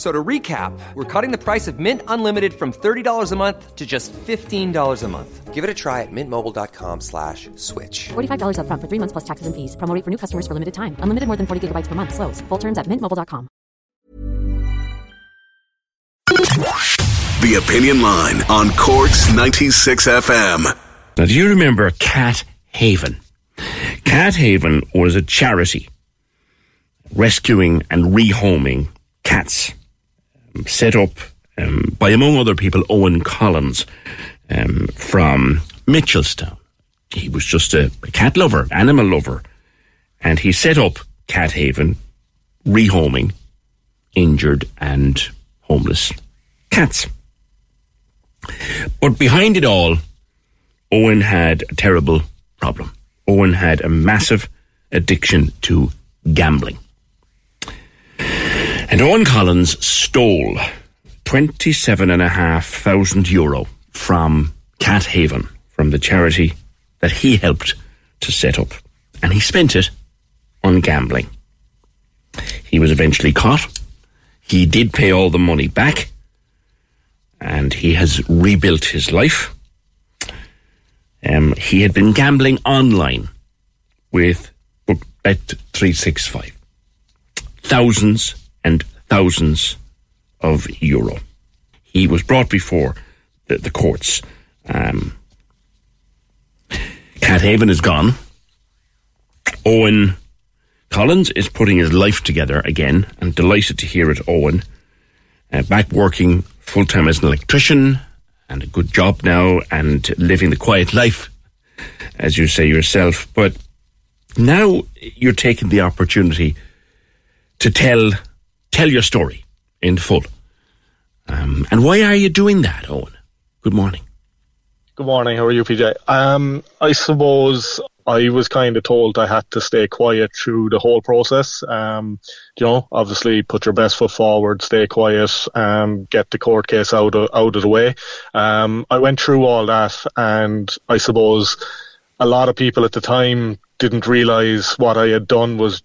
So to recap, we're cutting the price of Mint Unlimited from $30 a month to just $15 a month. Give it a try at mintmobile.com slash switch. $45 up front for three months plus taxes and fees. Promo rate for new customers for limited time. Unlimited more than 40 gigabytes per month. Slows. Full terms at mintmobile.com. The Opinion Line on Corks 96 FM. Now, do you remember Cat Haven? Cat Haven was a charity rescuing and rehoming cats set up um, by, among other people, Owen Collins um, from Mitchelstown. He was just a, a cat lover, animal lover, and he set up Cat Haven, rehoming injured and homeless cats. But behind it all, Owen had a terrible problem. Owen had a massive addiction to gambling. And Owen Collins stole twenty-seven and a half thousand euro from Cat Haven, from the charity that he helped to set up. And he spent it on gambling. He was eventually caught. He did pay all the money back. And he has rebuilt his life. Um, he had been gambling online with Bet365. Thousands and thousands of euro. He was brought before the, the courts. Um, Cat Haven is gone. Owen Collins is putting his life together again, and delighted to hear it, Owen. Uh, back working full time as an electrician, and a good job now, and living the quiet life, as you say yourself. But now you're taking the opportunity to tell tell your story in full. Um, and why are you doing that, Owen? Good morning. Good morning. How are you, PJ? Um, I suppose I was kind of told I had to stay quiet through the whole process. Um, you know, obviously put your best foot forward, stay quiet, um, get the court case out of, out of the way. Um, I went through all that, and I suppose a lot of people at the time didn't realize what I had done was,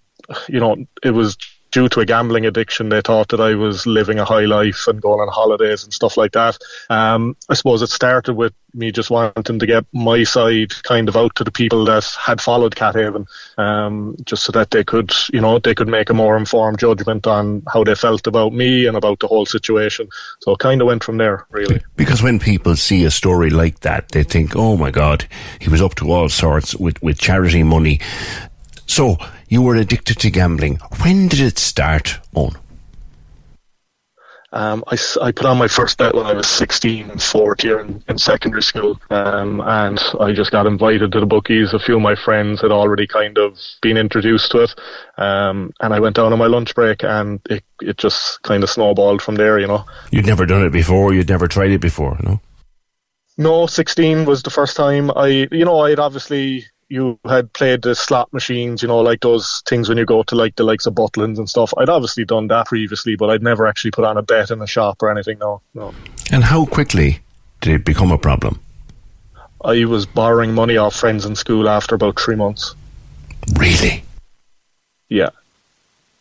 you know, it was due to a gambling addiction, they thought that I was living a high life and going on holidays and stuff like that. Um, I suppose it started with me just wanting to get my side kind of out to the people that had followed Cat Haven, um, just so that they could, you know, they could make a more informed judgment on how they felt about me and about the whole situation. So it kind of went from there, really. Because when people see a story like that, they think, oh my God, he was up to all sorts with, with charity money. So you were addicted to gambling. When did it start, Owen? Um, I, I put on my first bet when I was 16 and fourth year in, in secondary school, um, and I just got invited to the bookies. A few of my friends had already kind of been introduced to it, um, and I went down on my lunch break, and it, it just kind of snowballed from there, you know. You'd never done it before, you'd never tried it before, no? No, 16 was the first time. I, you know, I'd obviously you had played the slot machines, you know, like those things when you go to like the likes of Butlins and stuff. I'd obviously done that previously, but I'd never actually put on a bet in a shop or anything. No, no. And how quickly did it become a problem? I was borrowing money off friends in school after about three months. Really? Yeah.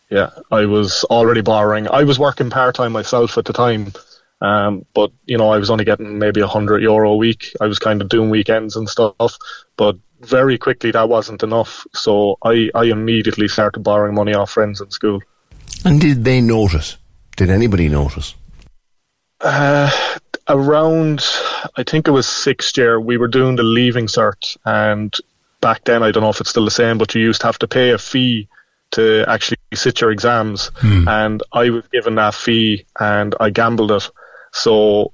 Yeah. I was already borrowing. I was working part time myself at the time. Um, but you know, I was only getting maybe a hundred euro a week. I was kind of doing weekends and stuff. But very quickly that wasn't enough. So I, I immediately started borrowing money off friends in school. And did they notice? Did anybody notice? Uh, around, I think it was sixth year, we were doing the leaving cert, and back then I don't know if it's still the same, but you used to have to pay a fee to actually sit your exams, and I was given that fee and I gambled it. So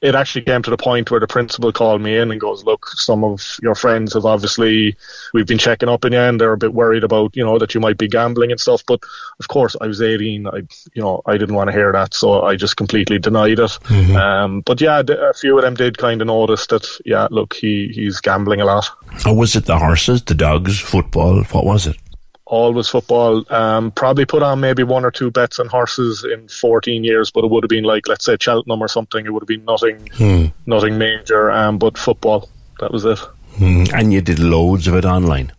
it actually came to the point where the principal called me in and goes, "Look, some of your friends have obviously we've been checking up in you, and they're a bit worried about you know that you might be gambling and stuff." But of course, I was 18. I you know I didn't want to hear that, so I just completely denied it. Um, but yeah, a few of them did kind of notice that. Yeah, look, he he's gambling a lot. Or was it the horses, the dogs, football? What was it? Always football. Um, probably put on maybe one or two bets on horses in 14 years, but it would have been like, let's say Cheltenham or something. It would have been nothing, nothing major. Um, but football, that was it. Mm, And you did loads of it online.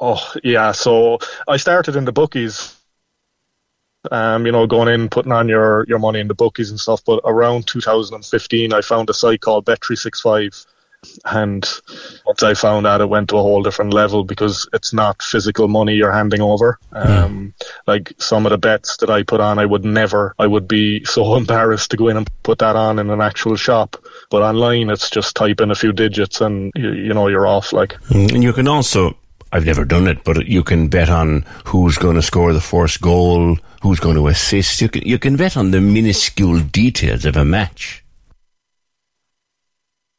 Oh yeah, so I started in the bookies. Um, you know, going in, putting on your, your money in the bookies and stuff. But around 2015, I found a site called Bet365. And once I found out, it went to a whole different level because it's not physical money you're handing over. Um, Like some of the bets that I put on, I would never, I would be so embarrassed to go in and put that on in an actual shop. But online, it's just type in a few digits and, you, you know, you're off. Like, Mm, And you can also, I've never done it, but you can bet on who's going to score the first goal, who's going to assist. You can, you can bet on the minuscule details of a match.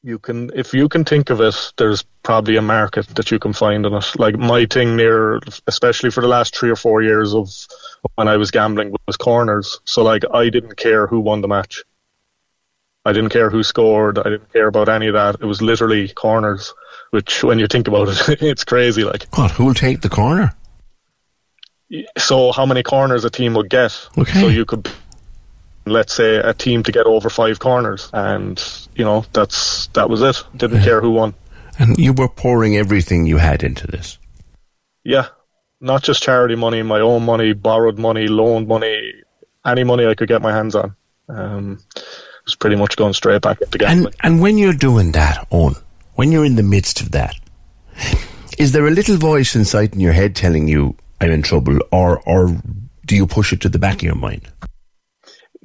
You can if you can think of it there's probably a market that you can find in it like my thing near especially for the last three or four years of when i was gambling was corners so like i didn't care who won the match i didn't care who scored i didn't care about any of that it was literally corners which when you think about it it's crazy like What? Who'll take the corner? so how many corners a team would get Okay. so you could let's say a team to get over five corners and you know that's that was it didn't care who won And you were pouring everything you had into this. Yeah, not just charity money, my own money, borrowed money, loaned money, any money I could get my hands on. Um, was pretty much going straight back into gambling. And, and when you're doing that, Owen, when you're in the midst of that, is there a little voice inside in your head telling you, I'm in trouble, or, or do you push it to the back of your mind?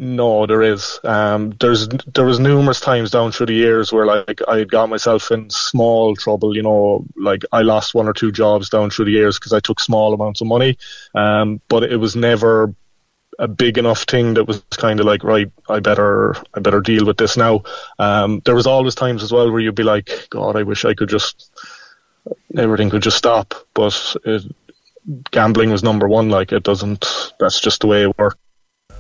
No, there is. Um, there's there was numerous times down through the years where like I had got myself in small trouble. You know, like I lost one or two jobs down through the years because I took small amounts of money. Um, but it was never a big enough thing that was kind of like right I better I better deal with this now um, there was always times as well where you'd be like god I wish I could just everything could just stop but it, gambling was number one like it doesn't that's just the way it works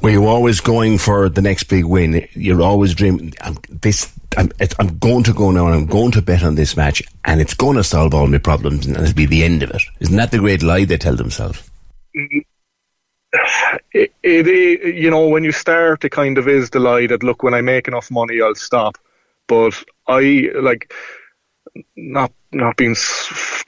Were you always going for the next big win? You're always dreaming, I'm, this, I'm, I'm going to go now and I'm going to bet on this match and it's going to solve all my problems and it'll be the end of it. Isn't that the great lie they tell themselves? it, it, it you know when you start it kind of is the lie that look when I make enough money I'll stop but I like not not being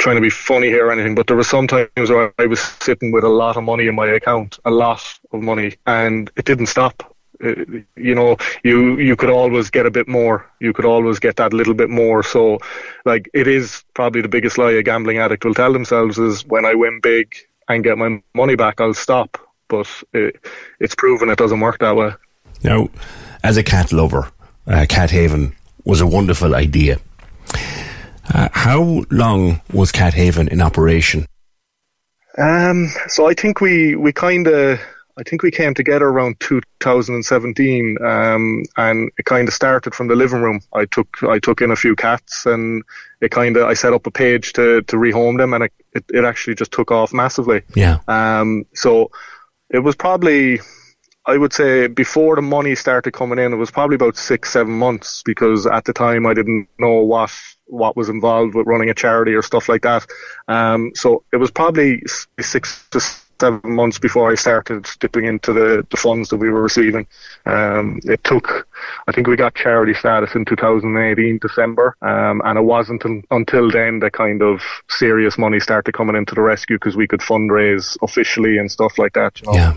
trying to be funny here or anything but there were some times where I was sitting with a lot of money in my account a lot of money and it didn't stop. Uh, you know you you could always get a bit more. You could always get that little bit more. So like it is probably the biggest lie a gambling addict will tell themselves is when I win big and get my money back I'll stop. But it, it's proven it doesn't work that way. Now, as a cat lover, uh, Cat Haven was a wonderful idea. Uh, how long was Cat Haven in operation? Um, so I think we, we kind of, I think we came together around 2017, um, and it kind of started from the living room. I took, I took in a few cats and it kind of, I set up a page to, to rehome them and it, it, it actually just took off massively. Yeah. Um, so it was probably, I would say, before the money started coming in, it was probably about six, seven months because at the time I didn't know what what was involved with running a charity or stuff like that. Um, so it was probably six to seven months before I started dipping into the, the funds that we were receiving. Um, it took, I think we got charity status in 2018 December, um, and it wasn't un- until then that kind of serious money started coming into the rescue because we could fundraise officially and stuff like that. You know? Yeah.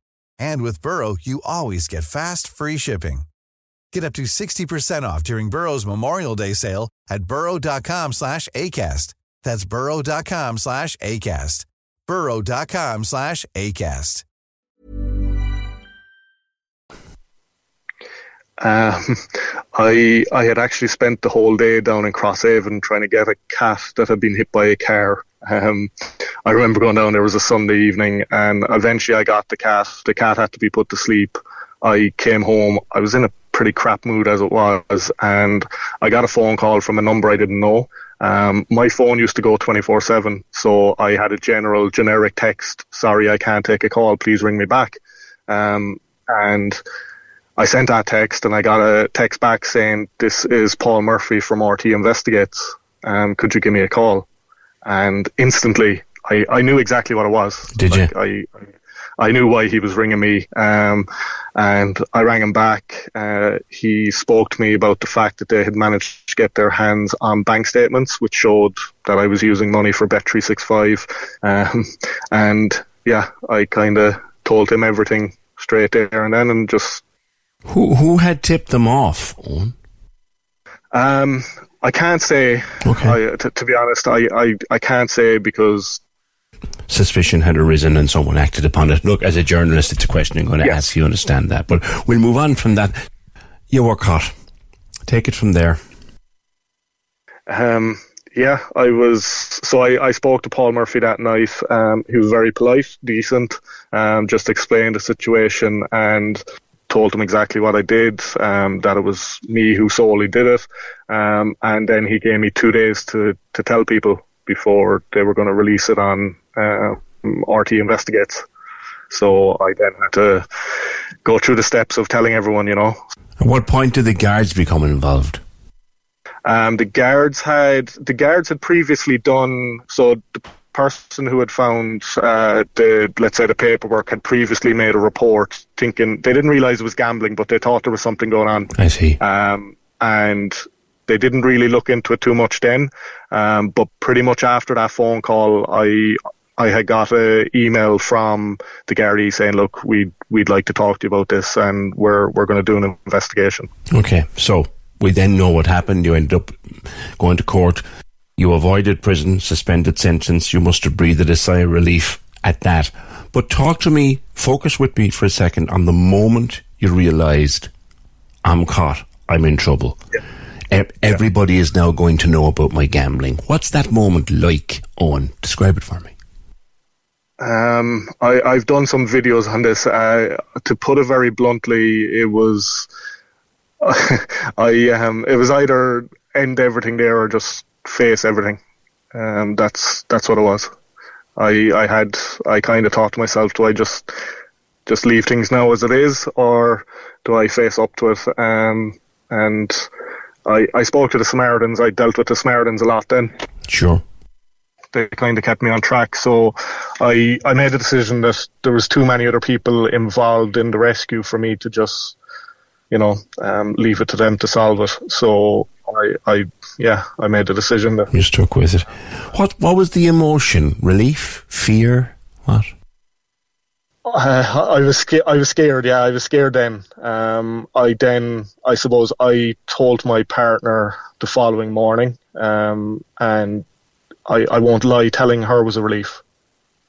And with Burrow, you always get fast, free shipping. Get up to 60% off during Burrow's Memorial Day sale at burrow.com slash ACAST. That's burrow.com slash ACAST. burrow.com slash ACAST. Um, I I had actually spent the whole day down in Crosshaven trying to get a cat that had been hit by a car. Um, I remember going down there was a Sunday evening, and eventually I got the cat. The cat had to be put to sleep. I came home. I was in a pretty crap mood as it was, and I got a phone call from a number I didn't know. Um, my phone used to go 24/7, so I had a general generic text. Sorry, I can't take a call. Please ring me back. Um, and I sent that text, and I got a text back saying, "This is Paul Murphy from RTÉ Investigates. Um, could you give me a call?" And instantly, I, I knew exactly what it was. Did like, you? I, I knew why he was ringing me, um, and I rang him back. Uh, he spoke to me about the fact that they had managed to get their hands on bank statements, which showed that I was using money for Bet365. Um, and yeah, I kind of told him everything straight there and then, and just Who who had tipped them off? Owen? Um, I can't say. Okay. I, t- to be honest, I, I I can't say because Suspicion had arisen and someone acted upon it. Look, as a journalist, it's a question I'm going to Yeah. ask you. Understand that, but we'll move on from that. You were caught. Take it from there. Um, yeah, I was. So I, I spoke to Paul Murphy that night. Um, he was very polite, decent. Um, just explained the situation and told him exactly what I did. Um, that it was me who solely did it. Um, and then he gave me two days to to tell people before they were going to release it on uh, RTÉ Investigates. So I then had to go through the steps of telling everyone, you know, At what point did the guards become involved? Um, the guards had the guards had previously done so. The person who had found uh, the let's say the paperwork had previously made a report, thinking they didn't realize it was gambling, but they thought there was something going on. I see. Um, and they didn't really look into it too much then. Um, but pretty much after that phone call, I I had got a email from the Gardaí saying, "Look, we we'd like to talk to you about this, and we're we're going to do an investigation." Okay, so we then know what happened. You ended up going to court. You avoided prison, suspended sentence. You must have breathed a sigh of relief at that. But talk to me, focus with me for a second on the moment you realised I'm caught, I'm in trouble. E- Everybody is now going to know about my gambling. What's that moment like, Owen? Describe it for me. Um, I, I've done some videos on this. Uh, to put it very bluntly, it was I um, it was either end everything there or just face everything. Um, that's that's what it was. I I had I kind of thought to myself, do I just just leave things now as it is, or do I face up to it? Um, and I I spoke to the Samaritans. I dealt with the Samaritans a lot then Sure. they kind of kept me on track. So I I made a decision that there was too many other people involved in the rescue for me to just you know um, leave it to them to solve it. So I I yeah I made a decision that You stuck with it. What What was the emotion? Relief? Fear? What? uh, I was sca- I was scared. Yeah, I was scared then. Um, I then I suppose I told my partner the following morning, um, and I I won't lie, telling her was a relief.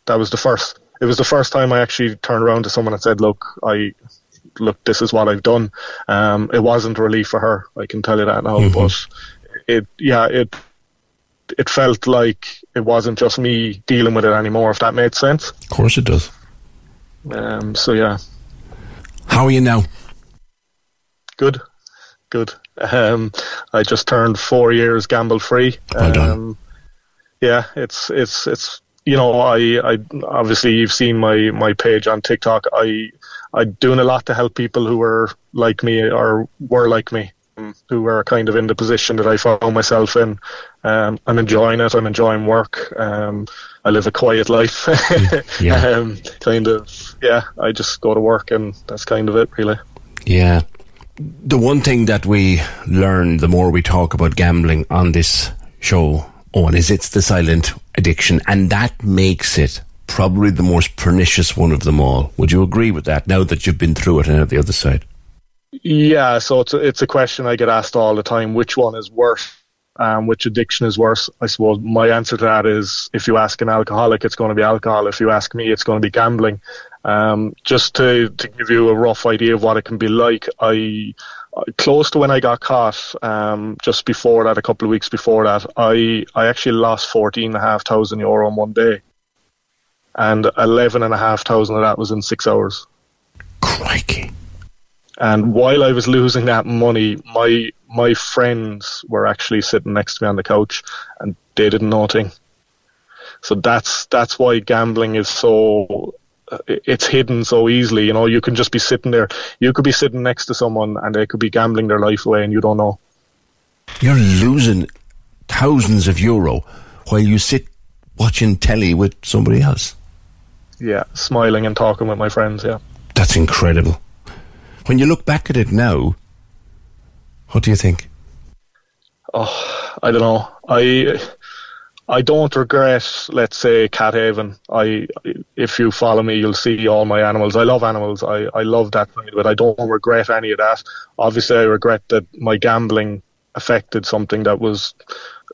That was the first. it was the first time I actually turned around to someone and said, "Look, I look, this is what I've done." Um, it wasn't a relief for her, I can tell you that now. Mm-hmm. But it, yeah, it it felt like it wasn't just me dealing with it anymore. If that made sense. Of course, it does. Um, so yeah. How are you now? Good, good. Um, I just turned four years gamble free. Well done. Um, yeah, it's it's it's you know I I obviously you've seen my my page on TikTok. I I'm doing a lot to help people who are like me or were like me, who are kind of in the position that I found myself in. Um, I'm enjoying it. I'm enjoying work. Um, I live a quiet life. yeah. um, kind of, yeah. I just go to work, and that's kind of it, really. Yeah. The one thing that we learn the more we talk about gambling on this show, Owen, is it's the silent addiction, and that makes it probably the most pernicious one of them all. Would you agree with that? Now that you've been through it and at the other side. Yeah, so it's a, it's a question I get asked all the time. Which one is worse? Um, which addiction is worse? I suppose my answer to that is if you ask an alcoholic, it's going to be alcohol. If you ask me, it's going to be gambling. Um, just to, to give you a rough idea of what it can be like, I close to when I got caught, um, just before that, a couple of weeks before that, I I actually lost fourteen and a half thousand euro in one day, and eleven and a half thousand of that was in six hours. Crikey! And while I was losing that money, my my friends were actually sitting next to me on the couch, and they didn't know a thing. So that's that's why gambling is so it's hidden so easily. You know, you can just be sitting there. You could be sitting next to someone, and they could be gambling their life away, and you don't know. You're losing thousands of euro while you sit watching telly with somebody else. Yeah, smiling and talking with my friends. Yeah, that's incredible. When you look back at it now, what do you think? Oh, I don't know. I I don't regret, let's say, Cat Haven. I, if you follow me, you'll see all my animals. I love animals. I, I love that side of. I don't regret any of that. Obviously, I regret that my gambling affected something that was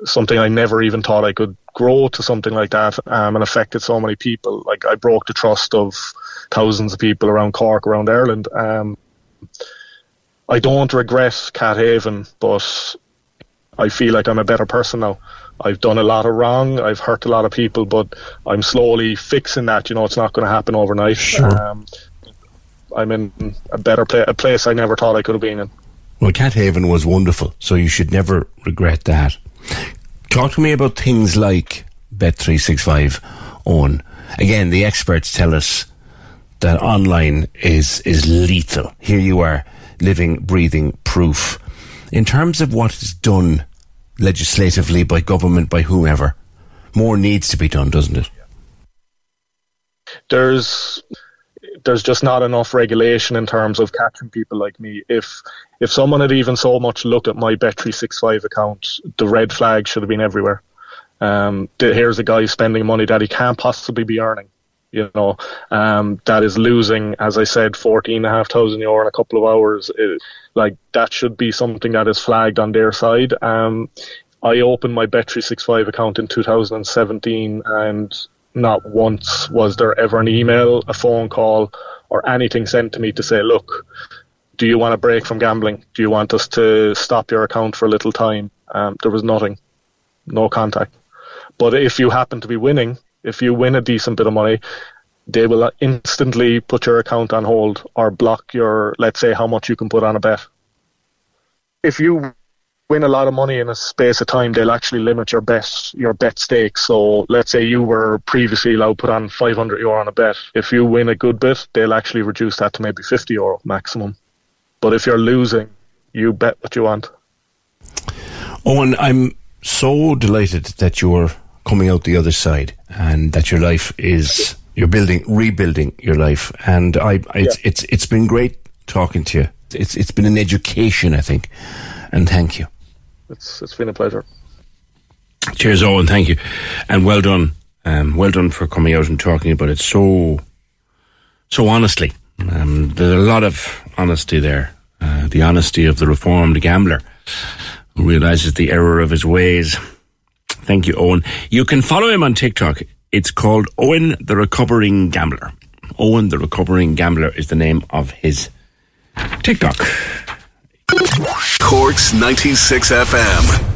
something I never even thought I could grow to something like that, um, and affected so many people. Like I broke the trust of thousands of people around Cork, around Ireland. Um, I don't regret Cat Haven, but I feel like I'm a better person now. I've done a lot of wrong. I've hurt a lot of people, but I'm slowly fixing that. You know, it's not going to happen overnight. Sure. Um, I'm in a better place, a place I never thought I could have been in. Well, Cat Haven was wonderful, so you should never regret that. Talk to me about things like Bet365 on. Again, the experts tell us that online is is lethal. Here you are, living, breathing proof. In terms of what is done legislatively by government, by whoever, more needs to be done, doesn't it? There's there's just not enough regulation in terms of catching people like me. If if someone had even so much looked at my Bet365 account, the red flag should have been everywhere. Um, here's a guy spending money that he can't possibly be earning you know, um, that is losing, as I said, fourteen and a half thousand euro in a couple of hours. It, like that should be something that is flagged on their side. Um, I opened my Bet365 account in 2017 and not once was there ever an email, a phone call, or anything sent to me to say, look, do you want a break from gambling? Do you want us to stop your account for a little time? Um, there was nothing, no contact. But if you happen to be winning, if you win a decent bit of money, they will instantly put your account on hold or block your, let's say, how much you can put on a bet. If you win a lot of money in a space of time, they'll actually limit your bet, your bet stakes. So let's say you were previously allowed to put on 500 euro on a bet. If you win a good bit, they'll actually reduce that to maybe 50 euro maximum. But if you're losing, you bet what you want. Owen, I'm so delighted that you're coming out the other side and that your life is you're building rebuilding your life and I, I it's, yeah. it's it's been great talking to you it's it's been an education I think and thank you it's it's been a pleasure cheers Owen thank you and well done um, well done for coming out and talking about it so so honestly um, there's a lot of honesty there uh, the honesty of the reformed gambler who realizes the error of his ways Thank you, Owen. You can follow him on TikTok. It's called Owen the Recovering Gambler. Owen the Recovering Gambler is the name of his TikTok. Corks 96 FM.